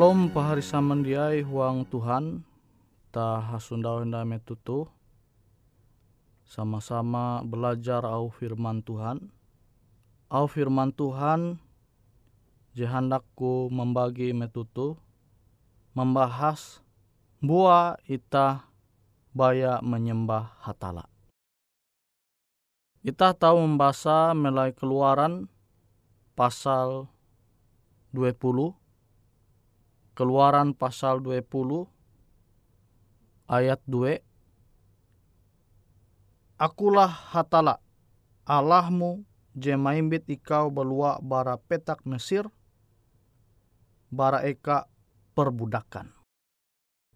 Shalom pahari samandiai huang Tuhan. Ta hasundau henda metutu sama-sama belajar au firman Tuhan. Au firman Tuhan jehandakku membagi metutu membahas buah ita baya menyembah hatala. Ita tahu membaca mulai keluaran pasal 20 Keluaran pasal 20 ayat 2 Akulah hatala Allahmu jemaimbit ikau belua bara petak Mesir bara eka perbudakan.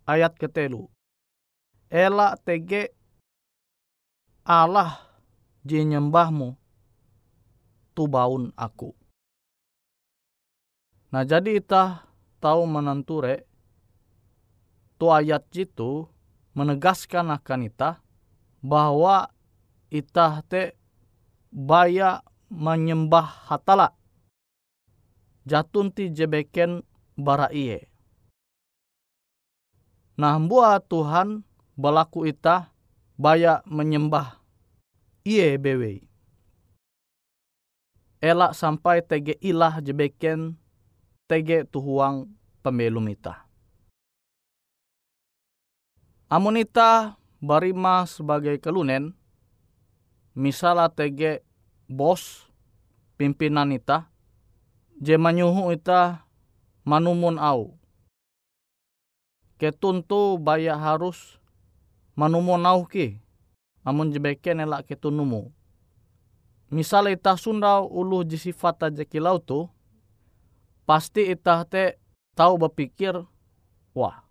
Ayat ketelu Ela tege Allah jenyembahmu tubaun aku. Nah jadi itah tahu menenture tu ayat itu menegaskan akan ita bahwa ita te baya menyembah hatala jatun ti jebeken bara iye. Nah buat Tuhan belaku ita baya menyembah iye bewe. Elak sampai tege ilah jebeken tege tuhuang pembelum ita. Amun ita barima sebagai kelunen, misalnya tege bos pimpinan ita, je manyuhu ita manumun au. Ketuntu baya harus manumun au ki, amun jebeken elak ketunumu. Misalnya ita sundau ulu jisifat aja kilau tu, pasti ita te tahu berpikir, wah,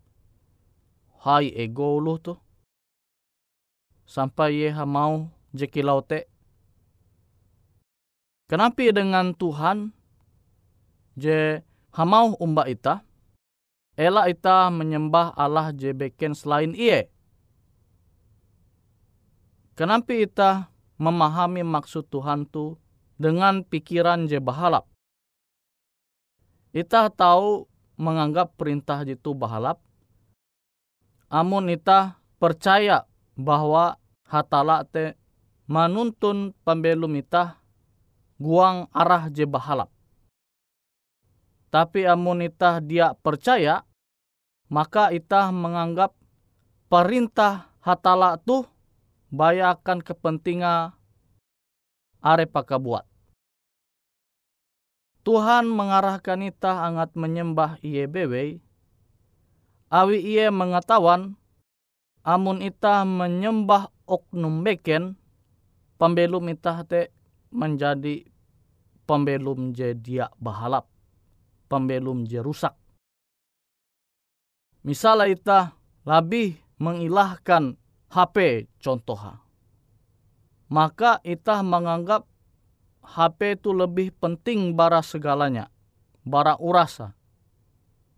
hai ego ulu tu. Sampai ye mau jeki laute. Kenapa dengan Tuhan je hamau umba ita, ela ita menyembah Allah je beken selain iye. Kenapa ita memahami maksud Tuhan tu dengan pikiran je bahalap? Ita tahu menganggap perintah itu bahalap, amun ita percaya bahwa hatala te manuntun pembelum ita guang arah je bahalap. Tapi amun ita dia percaya, maka ita menganggap perintah hatala tu bayakan kepentingan are buat. Tuhan mengarahkan ita angat menyembah iye bewe, awi iye mengetahuan amun ita menyembah oknum beken, pembelum ita te menjadi pembelum je dia bahalap, pembelum je rusak. Misalnya ita lebih mengilahkan HP contohnya. Maka ita menganggap HP itu lebih penting bara segalanya, bara urasa.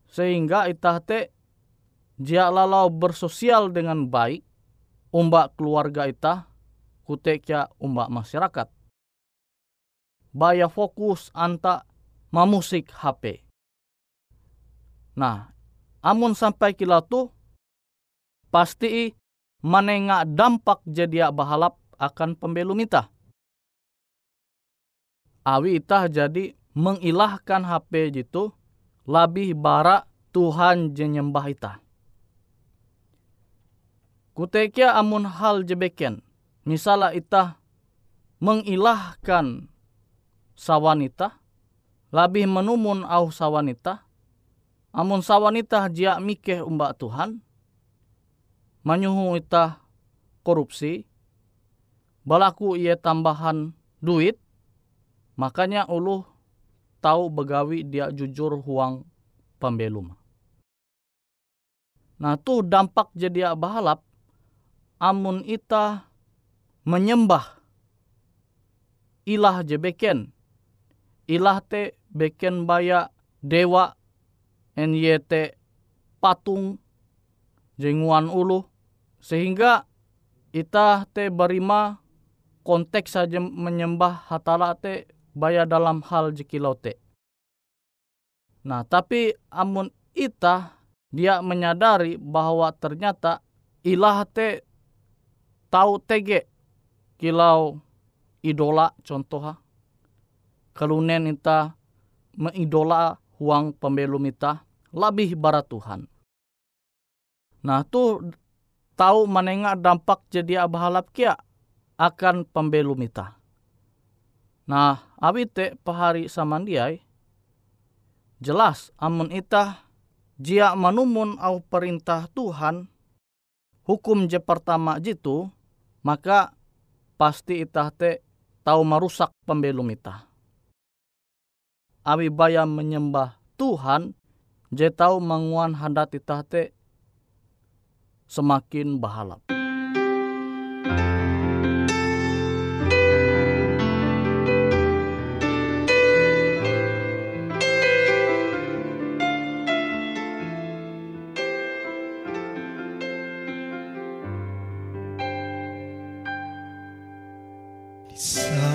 Sehingga itah te jia lalau bersosial dengan baik, umbak keluarga itah, kutekya umbak masyarakat. Baya fokus anta mamusik HP. Nah, amun sampai kila tu, pasti menengak dampak jadi bahalap akan pembelum itah awi itah jadi mengilahkan HP gitu lebih bara Tuhan jenyembah itah. Kutekia amun hal jebeken, misalnya itah mengilahkan sawanita, lebih menumun au sawanita, amun sawanita jia mikeh umbak Tuhan, manyuhu itah korupsi, balaku ia tambahan duit, Makanya ulu tahu begawi dia jujur huang pembelum. Nah tuh dampak jadi bahalap amun ita menyembah ilah je beken. Ilah te beken baya dewa NYT patung jenguan ulu sehingga ita te berima konteks saja menyembah hatala te baya dalam hal jikilote. Nah, tapi amun ita dia menyadari bahwa ternyata ilah te tahu tege kilau idola contoh kalunen ita mengidola huang pembelum ita lebih barat Tuhan. Nah tu tahu menengah dampak jadi abahalap kia akan pembelum ita. Nah, abite pahari samandiai jelas amun ita jia manumun au perintah Tuhan hukum je pertama jitu maka pasti ita te tahu merusak pembelum ita. Abi bayam menyembah Tuhan je tahu menguan hadat ita te semakin bahalap. So.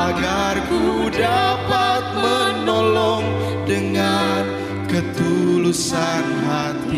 agar ku dapat menolong dengan ketulusan hati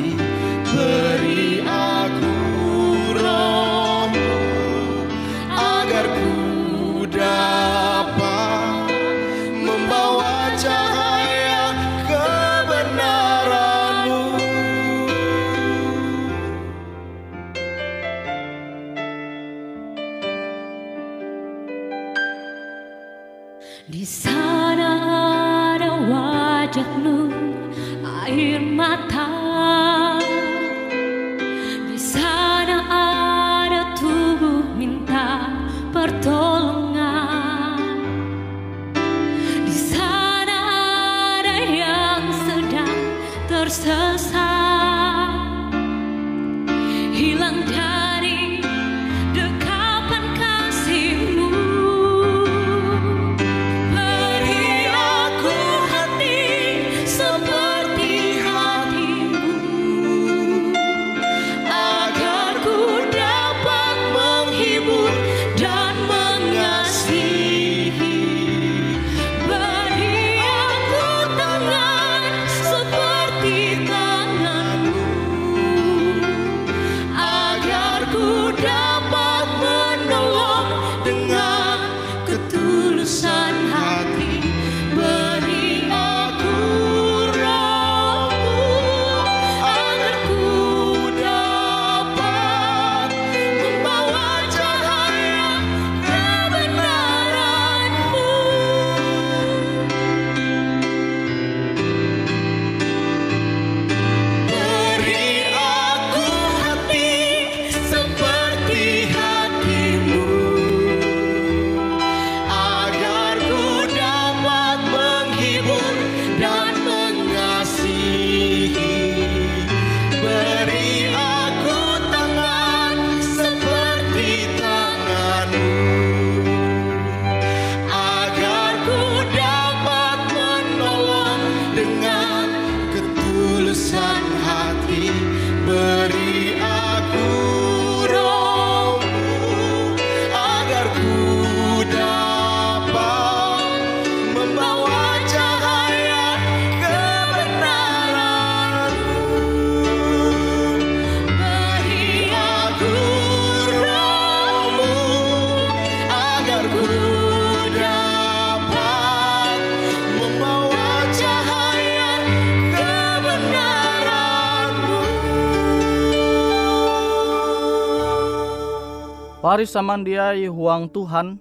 Pari samandiai huang Tuhan,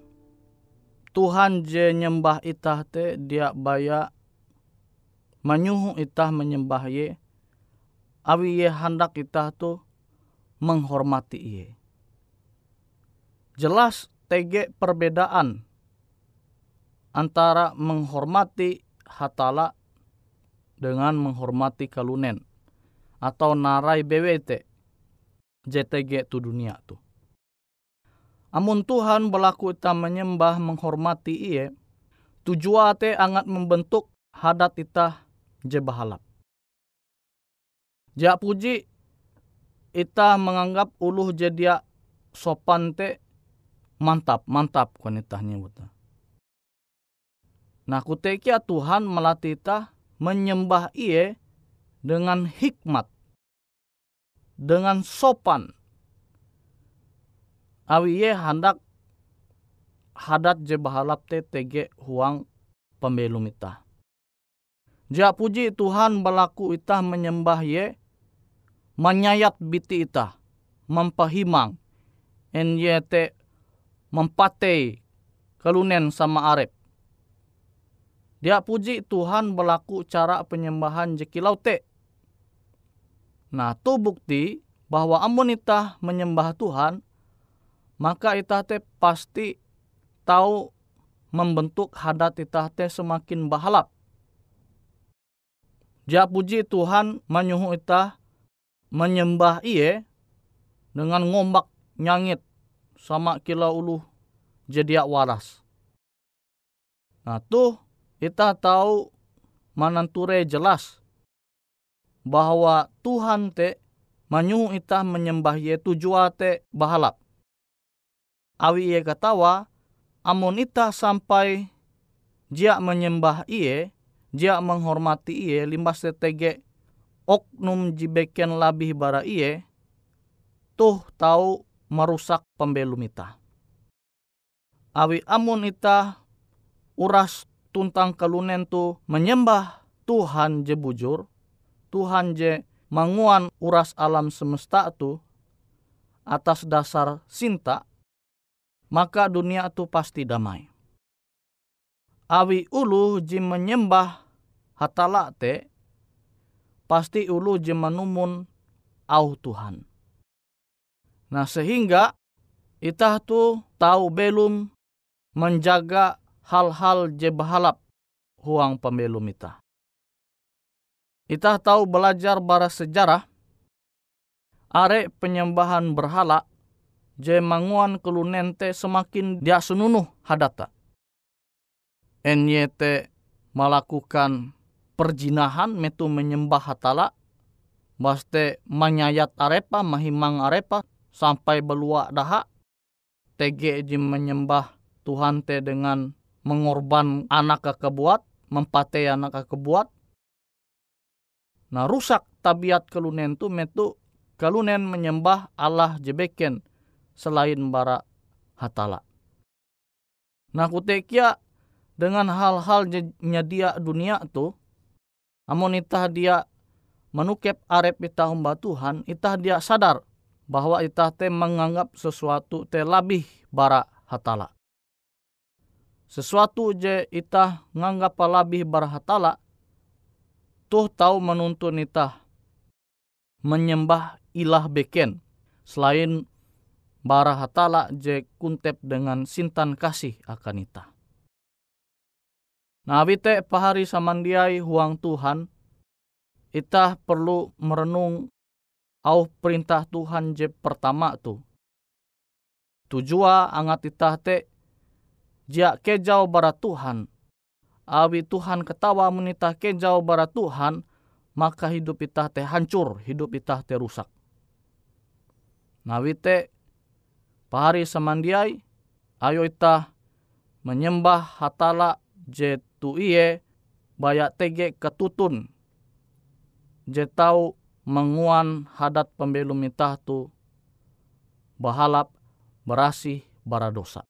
Tuhan je nyembah itah te dia baya menyuhu itah menyembah ye, awi ye hendak itah tu menghormati ye. Jelas tege perbedaan antara menghormati hatala dengan menghormati kalunen atau narai BWT JTG tu dunia tu. Amun Tuhan berlaku kita menyembah menghormati iye, tujuan te angat membentuk hadat kita je bahalap. Jak puji ita menganggap uluh jadi sopan te mantap mantap kan ita nyebut. Nah kutekia Tuhan melatih ita menyembah iye dengan hikmat, dengan sopan, awi ye hendak hadat je bahalap te tege huang pembelum ita. Ja puji Tuhan berlaku ita menyembah ye, menyayat biti ita, mempahimang, en ye te mempatei kelunen sama arep. Dia puji Tuhan berlaku cara penyembahan jekilau te. Nah, tu bukti bahwa amun ita menyembah Tuhan, maka ita te pasti tahu membentuk hadat ita te semakin bahalap. Ja puji Tuhan menyuhu ita menyembah iye dengan ngombak nyangit sama kila ulu jadi waras. Nah tuh kita tahu mananture jelas bahwa Tuhan te menyuhu ita menyembah ye tujuan te bahalap awi ia katawa amun ita sampai dia menyembah iye dia menghormati iye limbas tetege oknum jibeken labih bara iye tuh tahu merusak pembelum ita. Awi amun ita uras tuntang kalunen tu menyembah Tuhan je bujur Tuhan je manguan uras alam semesta tu atas dasar sinta maka dunia itu pasti damai. Awi ulu ji menyembah hatala te, pasti ulu ji menumun au Tuhan. Nah sehingga itah tu tahu belum menjaga hal-hal je bahalap huang pembelum itah. Itah tahu belajar bara sejarah are penyembahan berhala je manguan kelunente semakin dia senunuh hadata. NYT melakukan perjinahan metu menyembah hatala baste menyayat arepa mahimang arepa sampai belua daha tege ji menyembah Tuhan te dengan mengorban anak kebuat mempate anak kebuat nah rusak tabiat kelunen tu metu kalunen menyembah Allah jebeken selain bara hatala. Nah kutekia dengan hal-hal nyadia dunia tu, amun itah dia menukep arep itah Tuhan, itah dia sadar bahwa itah te menganggap sesuatu te lebih bara hatala. Sesuatu je itah nganggap lebih bara hatala, tuh tahu menuntun itah menyembah ilah beken selain bara hatala je kuntep dengan sintan kasih akan ita. Abite pahari samandiai huang Tuhan, ita perlu merenung au perintah Tuhan je pertama tu. Tujua angat ita te jia kejau bara Tuhan. Awi Tuhan ketawa menita kejau bara Tuhan, maka hidup ita te hancur, hidup ita te rusak. Nawite pahari samandiai ayo ita menyembah hatala je tu iye bayak tege ketutun je tau menguan hadat pembelum itah tu bahalap berasih baradosa.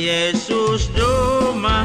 Yesus doma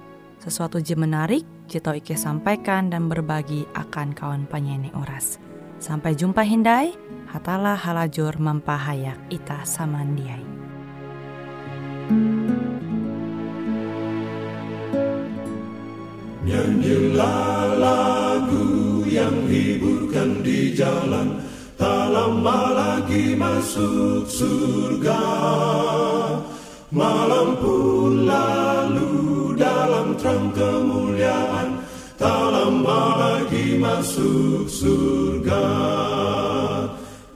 sesuatu je menarik, jito Ike sampaikan dan berbagi akan kawan penyanyi oras. Sampai jumpa Hindai, hatalah halajur mempahayak ita samandiai. Nyanyilah lagu yang hiburkan di jalan Tak lama lagi masuk surga Malam pun lalu masuk surga.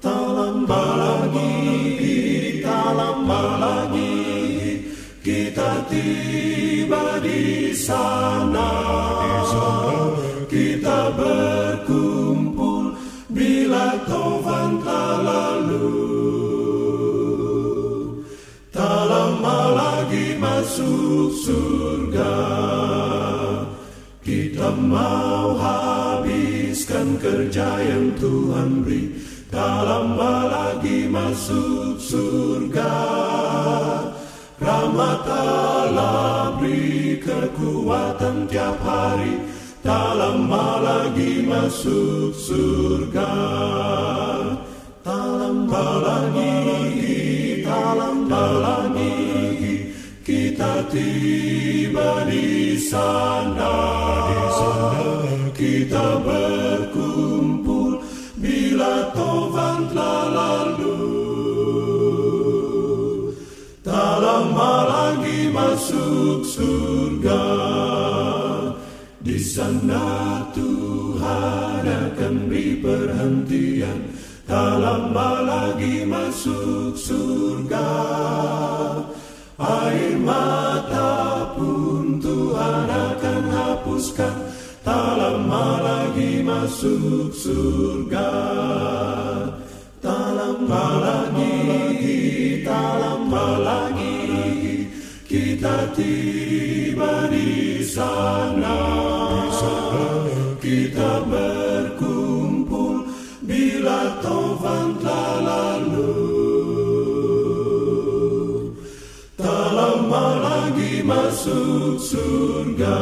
Tak lama lagi, tak lama lagi Kita tiba di sana. Kita berkumpul bila taufan tak lalu. Tak lama lagi masuk surga. Kita mau habiskan kerja yang Tuhan beri Tak lama lagi masuk surga. Rahmat Allah beri kekuatan tiap hari Tak lama lagi masuk surga. Tak lama lagi, tak lama lagi Kita tiba di sana. Kita berkumpul. Bila Tuhan telah lalu Tak lama lagi masuk surga. Di sana Tuhan akan beri perhentian. Tak lama lagi masuk surga mata pun Tuhan akan hapuskan. Tak lama lagi masuk surga. Tak lama lagi, tak lama lagi Kita tiba di sana. Kita berkumpul bila Tuhan telah lalu masuk surga